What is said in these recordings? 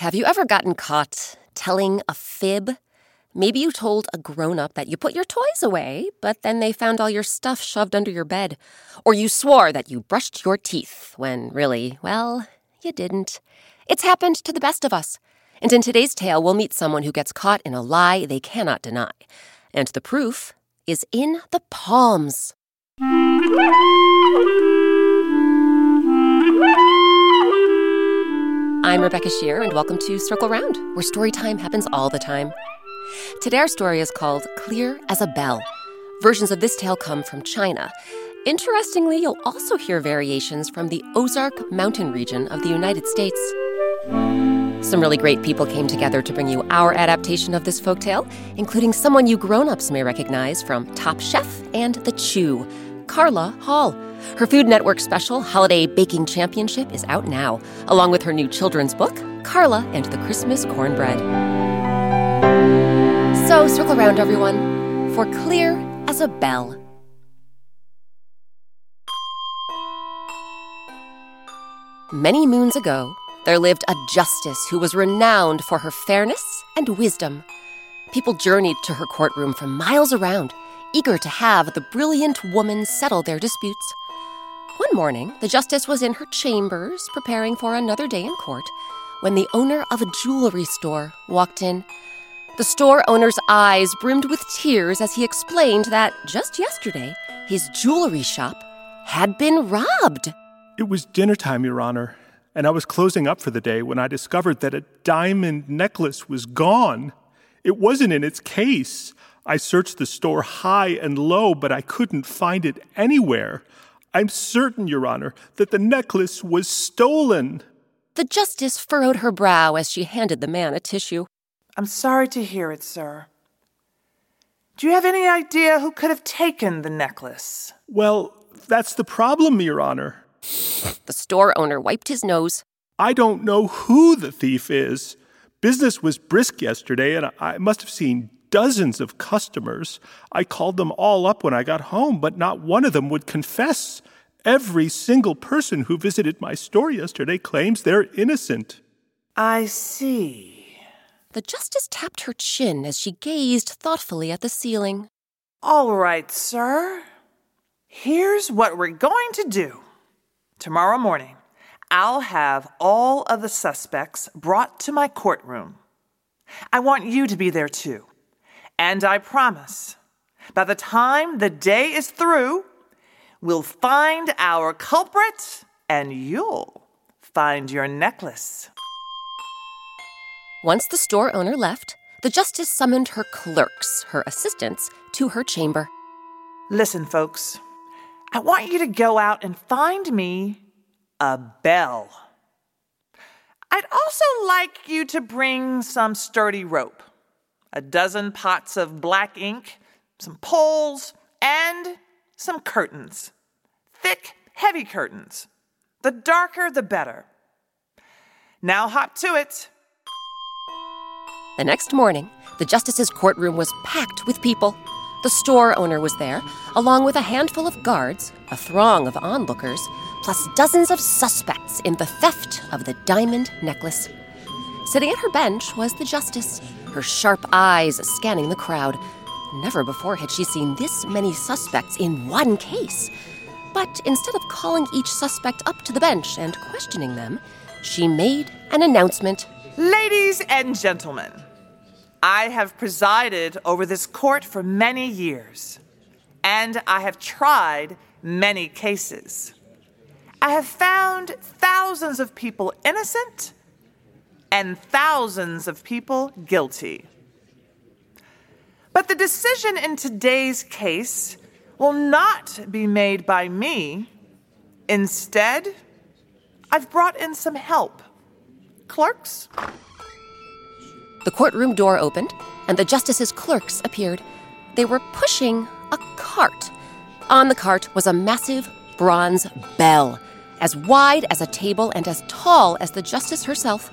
Have you ever gotten caught telling a fib? Maybe you told a grown up that you put your toys away, but then they found all your stuff shoved under your bed. Or you swore that you brushed your teeth when really, well, you didn't. It's happened to the best of us. And in today's tale, we'll meet someone who gets caught in a lie they cannot deny. And the proof is in the palms. I'm Rebecca Sheir, and welcome to Circle Round, where story time happens all the time. Today, our story is called Clear as a Bell. Versions of this tale come from China. Interestingly, you'll also hear variations from the Ozark Mountain region of the United States. Some really great people came together to bring you our adaptation of this folktale, including someone you grown-ups may recognize from Top Chef and The Chew, Carla Hall. Her Food Network special, Holiday Baking Championship, is out now, along with her new children's book, Carla and the Christmas Cornbread. So circle around, everyone, for Clear as a Bell. Many moons ago, there lived a justice who was renowned for her fairness and wisdom. People journeyed to her courtroom from miles around, eager to have the brilliant woman settle their disputes. One morning, the justice was in her chambers preparing for another day in court when the owner of a jewelry store walked in. The store owner's eyes brimmed with tears as he explained that just yesterday, his jewelry shop had been robbed. It was dinner time, Your Honor, and I was closing up for the day when I discovered that a diamond necklace was gone. It wasn't in its case. I searched the store high and low, but I couldn't find it anywhere. I'm certain, Your Honor, that the necklace was stolen. The justice furrowed her brow as she handed the man a tissue. I'm sorry to hear it, sir. Do you have any idea who could have taken the necklace? Well, that's the problem, Your Honor. The store owner wiped his nose. I don't know who the thief is. Business was brisk yesterday, and I must have seen dozens of customers. I called them all up when I got home, but not one of them would confess. Every single person who visited my store yesterday claims they're innocent. I see. The justice tapped her chin as she gazed thoughtfully at the ceiling. All right, sir. Here's what we're going to do. Tomorrow morning, I'll have all of the suspects brought to my courtroom. I want you to be there too. And I promise, by the time the day is through, we'll find our culprit and you'll find your necklace. Once the store owner left, the justice summoned her clerks, her assistants, to her chamber. Listen, folks, I want you to go out and find me a bell. I'd also like you to bring some sturdy rope a dozen pots of black ink, some poles, and some curtains. Thick, heavy curtains. The darker, the better. Now hop to it. The next morning, the justice's courtroom was packed with people. The store owner was there, along with a handful of guards, a throng of onlookers, plus dozens of suspects in the theft of the diamond necklace. Sitting at her bench was the justice, her sharp eyes scanning the crowd. Never before had she seen this many suspects in one case. But instead of calling each suspect up to the bench and questioning them, she made an announcement. Ladies and gentlemen, I have presided over this court for many years, and I have tried many cases. I have found thousands of people innocent and thousands of people guilty. But the decision in today's case will not be made by me. Instead, I've brought in some help. Clerks, The courtroom door opened, and the justice's clerks appeared. They were pushing a cart. On the cart was a massive bronze bell, as wide as a table and as tall as the justice herself.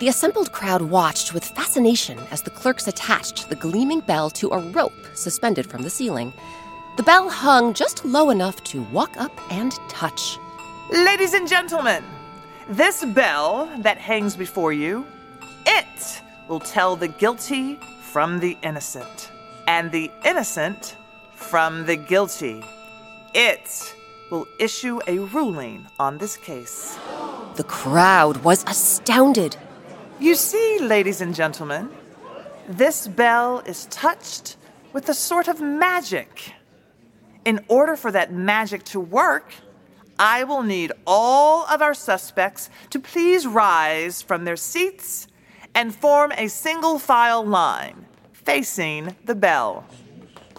The assembled crowd watched with fascination as the clerks attached the gleaming bell to a rope suspended from the ceiling. The bell hung just low enough to walk up and touch. Ladies and gentlemen, this bell that hangs before you, it will tell the guilty from the innocent, and the innocent from the guilty. It will issue a ruling on this case. The crowd was astounded. You see, ladies and gentlemen, this bell is touched with a sort of magic. In order for that magic to work, I will need all of our suspects to please rise from their seats and form a single file line facing the bell.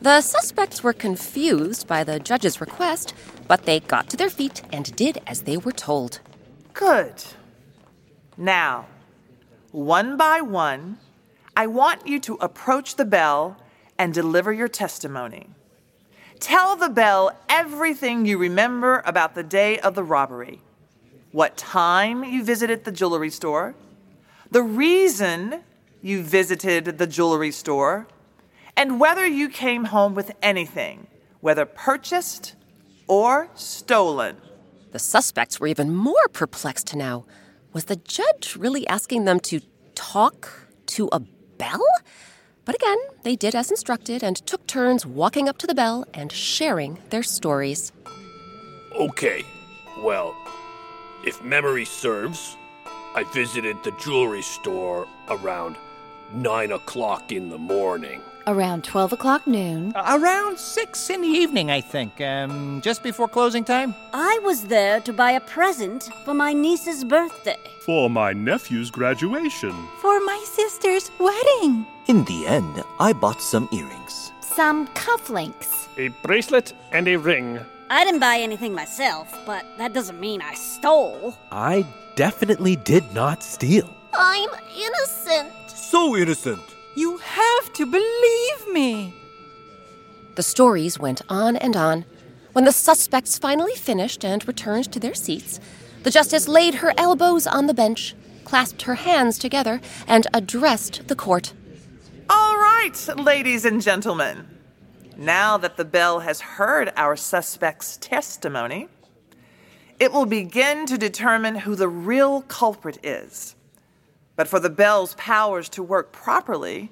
The suspects were confused by the judge's request, but they got to their feet and did as they were told. Good. Now, one by one, I want you to approach the bell and deliver your testimony. Tell the bell everything you remember about the day of the robbery, what time you visited the jewelry store, the reason you visited the jewelry store, and whether you came home with anything, whether purchased or stolen. The suspects were even more perplexed now. Was the judge really asking them to talk to a bell? But again, they did as instructed and took turns walking up to the bell and sharing their stories. Okay, well, if memory serves, I visited the jewelry store around 9 o'clock in the morning. Around 12 o'clock noon. Around six in the evening, I think. Um, just before closing time. I was there to buy a present for my niece's birthday. For my nephew's graduation. For my sister's wedding. In the end, I bought some earrings. Some cufflinks. A bracelet and a ring. I didn't buy anything myself, but that doesn't mean I stole. I definitely did not steal. I'm innocent. So innocent. You have to believe me. The stories went on and on. When the suspects finally finished and returned to their seats, the justice laid her elbows on the bench, clasped her hands together, and addressed the court. All right, ladies and gentlemen. Now that the bell has heard our suspect's testimony, it will begin to determine who the real culprit is. But for the bell's powers to work properly,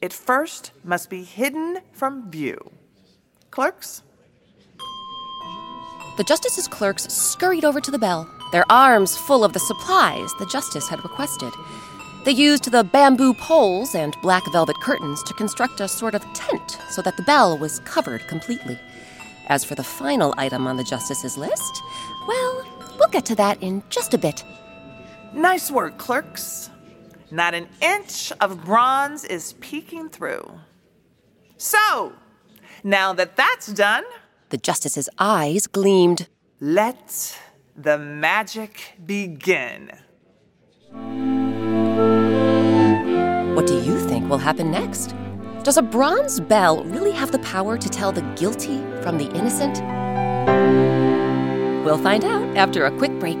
it first must be hidden from view. Clerks? The justice's clerks scurried over to the bell, their arms full of the supplies the justice had requested. They used the bamboo poles and black velvet curtains to construct a sort of tent so that the bell was covered completely. As for the final item on the justice's list, well, we'll get to that in just a bit. Nice work, clerks. Not an inch of bronze is peeking through. So, now that that's done, The justice's eyes gleamed. let the magic begin. What do you think will happen next? Does a bronze bell really have the power to tell the guilty from the innocent? We'll find out after a quick break.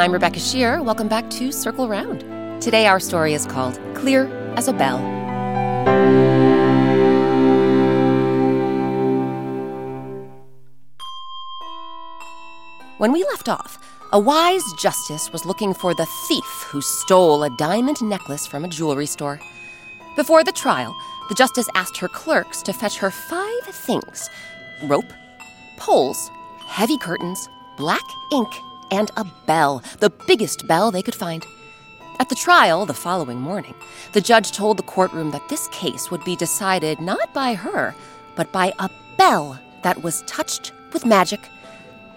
I'm Rebecca Sheir. Welcome back to Circle Round. Today, our story is called Clear as a Bell. When we left off, a wise justice was looking for the thief who stole a diamond necklace from a jewelry store. Before the trial, the justice asked her clerks to fetch her five things rope, poles, heavy curtains, black ink, and a bell, the biggest bell they could find. At the trial the following morning, the judge told the courtroom that this case would be decided not by her, but by a bell that was touched with magic.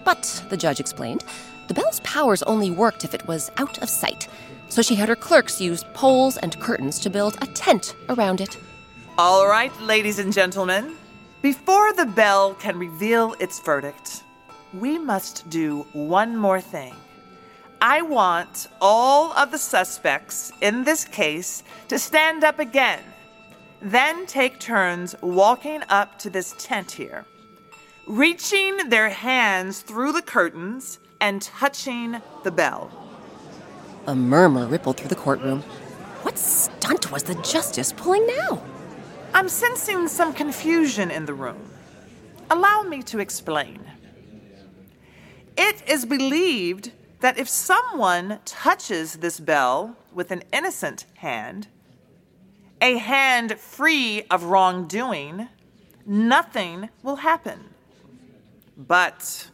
But, the judge explained, the bell's powers only worked if it was out of sight, so she had her clerks use poles and curtains to build a tent around it. All right, ladies and gentlemen, before the bell can reveal its verdict, we must do one more thing. I want all of the suspects in this case to stand up again, then take turns walking up to this tent here, reaching their hands through the curtains and touching the bell. A murmur rippled through the courtroom. What stunt was the justice pulling now? I'm sensing some confusion in the room. Allow me to explain. It is believed that if someone touches this bell with an innocent hand, a hand free of wrongdoing, nothing will happen. But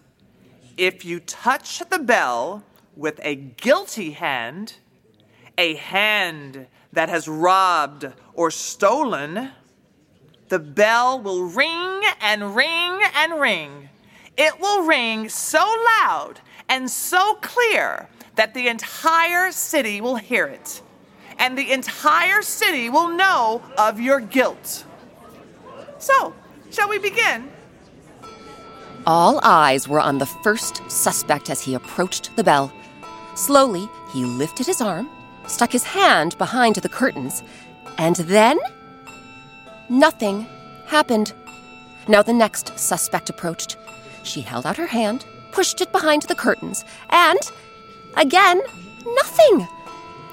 if you touch the bell with a guilty hand, a hand that has robbed or stolen, the bell will ring and ring and ring it will ring so loud and so clear that the entire city will hear it. And the entire city will know of your guilt. So, shall we begin? All eyes were on the first suspect as he approached the bell. Slowly, he lifted his arm, stuck his hand behind the curtains, and then. Nothing happened. Now the next suspect approached. She held out her hand, pushed it behind the curtains, and again, nothing.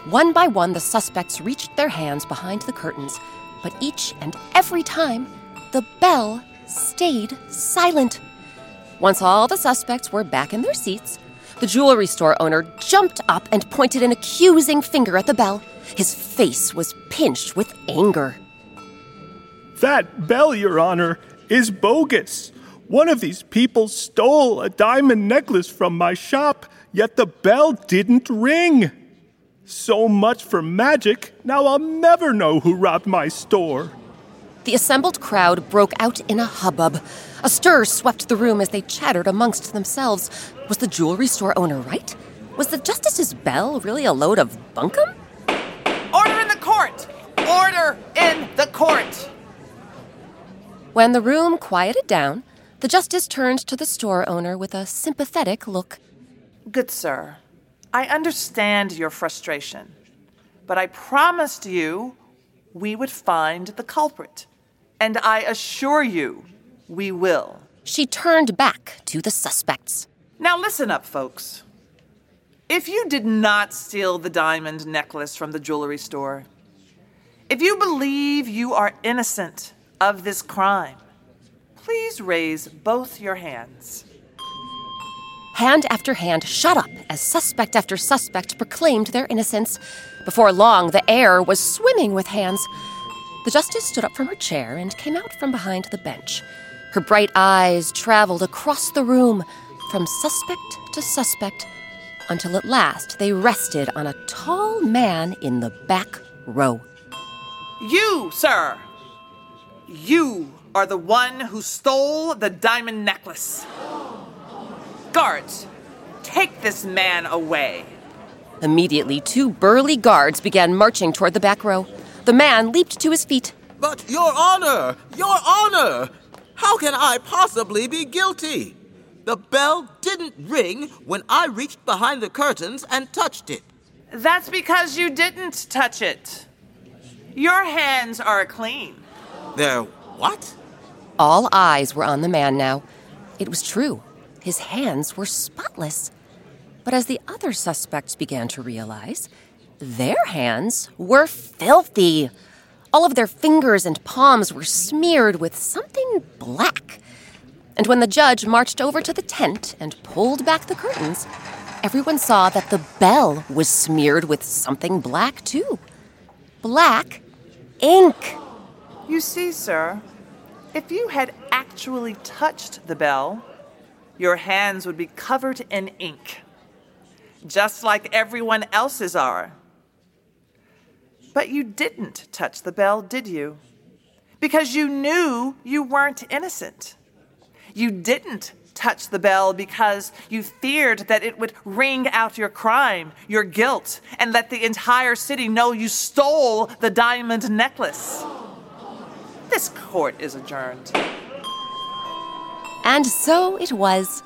One by one, the suspects reached their hands behind the curtains, but each and every time, the bell stayed silent. Once all the suspects were back in their seats, the jewelry store owner jumped up and pointed an accusing finger at the bell. His face was pinched with anger. That bell, Your Honor, is bogus. One of these people stole a diamond necklace from my shop, yet the bell didn't ring. So much for magic. Now I'll never know who robbed my store. The assembled crowd broke out in a hubbub. A stir swept the room as they chattered amongst themselves. Was the jewelry store owner right? Was the justice's bell really a load of bunkum? Order in the court! Order in the court! When the room quieted down, the justice turned to the store owner with a sympathetic look. Good sir, I understand your frustration, but I promised you we would find the culprit, and I assure you we will. She turned back to the suspects. Now listen up, folks. If you did not steal the diamond necklace from the jewelry store, if you believe you are innocent of this crime, Please raise both your hands. Hand after hand shot up as suspect after suspect proclaimed their innocence. Before long, the air was swimming with hands. The justice stood up from her chair and came out from behind the bench. Her bright eyes traveled across the room, from suspect to suspect, until at last they rested on a tall man in the back row. You, sir! You are the one who stole the diamond necklace. Guards, take this man away. Immediately, two burly guards began marching toward the back row. The man leaped to his feet. But, Your Honor! Your Honor! How can I possibly be guilty? The bell didn't ring when I reached behind the curtains and touched it. That's because you didn't touch it. Your hands are clean. They're what? All eyes were on the man now. It was true. His hands were spotless. But as the other suspects began to realize, their hands were filthy. All of their fingers and palms were smeared with something black. And when the judge marched over to the tent and pulled back the curtains, everyone saw that the bell was smeared with something black, too. Black ink. You see, sir, if you had actually touched the bell, your hands would be covered in ink, just like everyone else's are. But you didn't touch the bell, did you? Because you knew you weren't innocent. You didn't touch the bell because you feared that it would ring out your crime, your guilt, and let the entire city know you stole the diamond necklace. This court is adjourned. And so it was.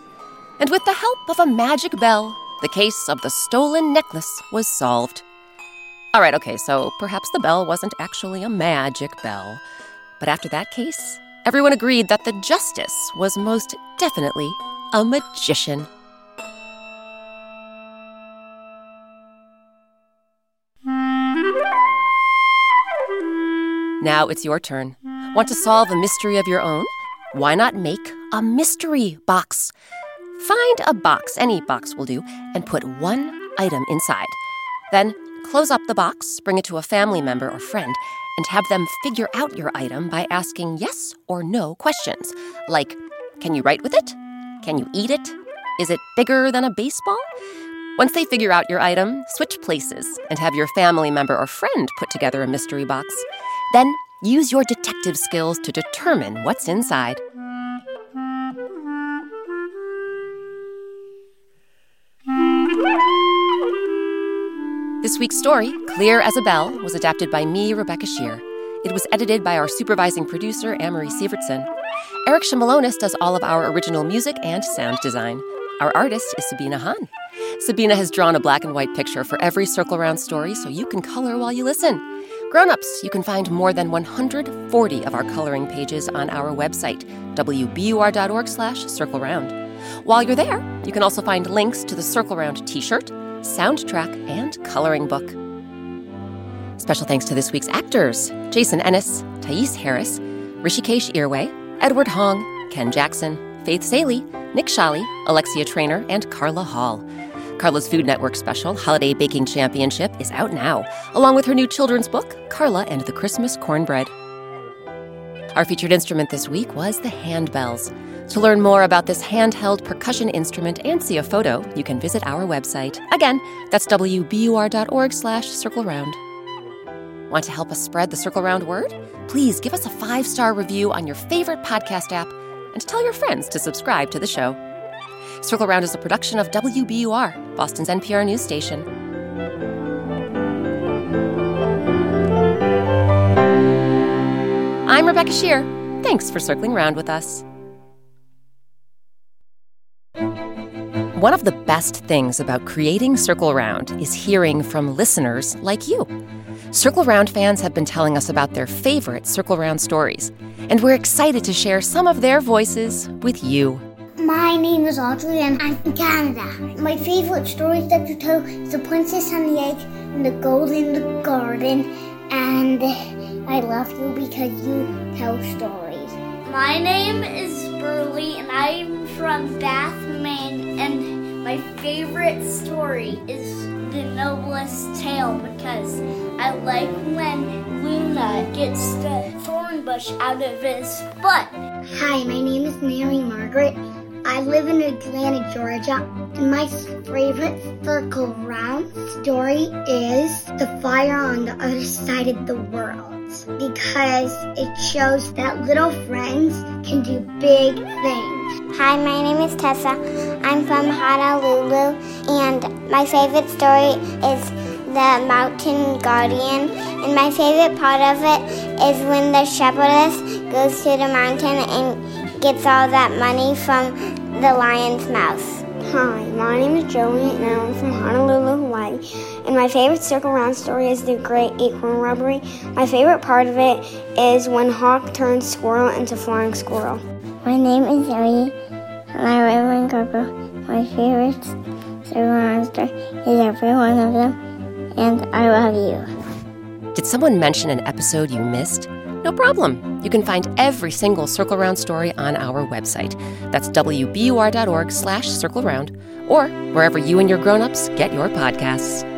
And with the help of a magic bell, the case of the stolen necklace was solved. All right, okay, so perhaps the bell wasn't actually a magic bell. But after that case, everyone agreed that the justice was most definitely a magician. Now it's your turn. Want to solve a mystery of your own? Why not make a mystery box? Find a box, any box will do, and put one item inside. Then close up the box, bring it to a family member or friend, and have them figure out your item by asking yes or no questions. Like, can you write with it? Can you eat it? Is it bigger than a baseball? Once they figure out your item, switch places and have your family member or friend put together a mystery box. Then use your detective skills to determine what's inside. This week's story, Clear as a Bell, was adapted by me, Rebecca Sheir. It was edited by our supervising producer, Amory Sievertson. Eric Shimelonis does all of our original music and sound design. Our artist is Sabina Hahn. Sabina has drawn a black and white picture for every Circle Round story so you can color while you listen. Grown-ups, you can find more than 140 of our coloring pages on our website, wbur.org slash circleround. While you're there, you can also find links to the Circle Round t-shirt, soundtrack, and coloring book. Special thanks to this week's actors Jason Ennis, Thais Harris, Rishikesh Irway, Edward Hong, Ken Jackson, Faith Saley, Nick Shally, Alexia Trainer, and Carla Hall. Carla's Food Network special, Holiday Baking Championship, is out now, along with her new children's book, Carla and the Christmas Cornbread. Our featured instrument this week was the handbells. To learn more about this handheld percussion instrument and see a photo, you can visit our website. Again, that's wbur.org slash circle round. Want to help us spread the Circle Round word? Please give us a five star review on your favorite podcast app and tell your friends to subscribe to the show. Circle Round is a production of WBUR, Boston's NPR news station. I'm Rebecca Sheir. Thanks for circling round with us. One of the best things about creating Circle Round is hearing from listeners like you. Circle Round fans have been telling us about their favorite Circle Round stories, and we're excited to share some of their voices with you. My name is Audrey and I'm from Canada. My favorite stories that you tell is The Princess and the Egg and the Gold in the Garden. And I love you because you tell stories. My name is Burley and I'm from Bath, Maine. And my favorite story is The Noblest Tale because I like when Luna gets the thorn bush out of his butt. Hi, my name is Mary Margaret. I live in Atlanta, Georgia, and my favorite circle round story is The Fire on the Other Side of the World. because it shows that little friends can do big things. Hi, my name is Tessa. I'm from Honolulu, and my favorite story is The Mountain Guardian. And my favorite part of it is when the shepherdess goes to the mountain and gets all that money from the lion's mouth. Hi, my name is Joey and I'm from Honolulu, Hawaii. And my favorite Circle Round story is the Great Acorn Robbery. My favorite part of it is when Hawk turns squirrel into flying squirrel. My name is Zoe and I live in Coco. My favorite Circle Round story is every one of them, and I love you. Did someone mention an episode you missed? No problem. You can find every single Circle Round story on our website. That's wbur.org slash circle round or wherever you and your grown-ups get your podcasts.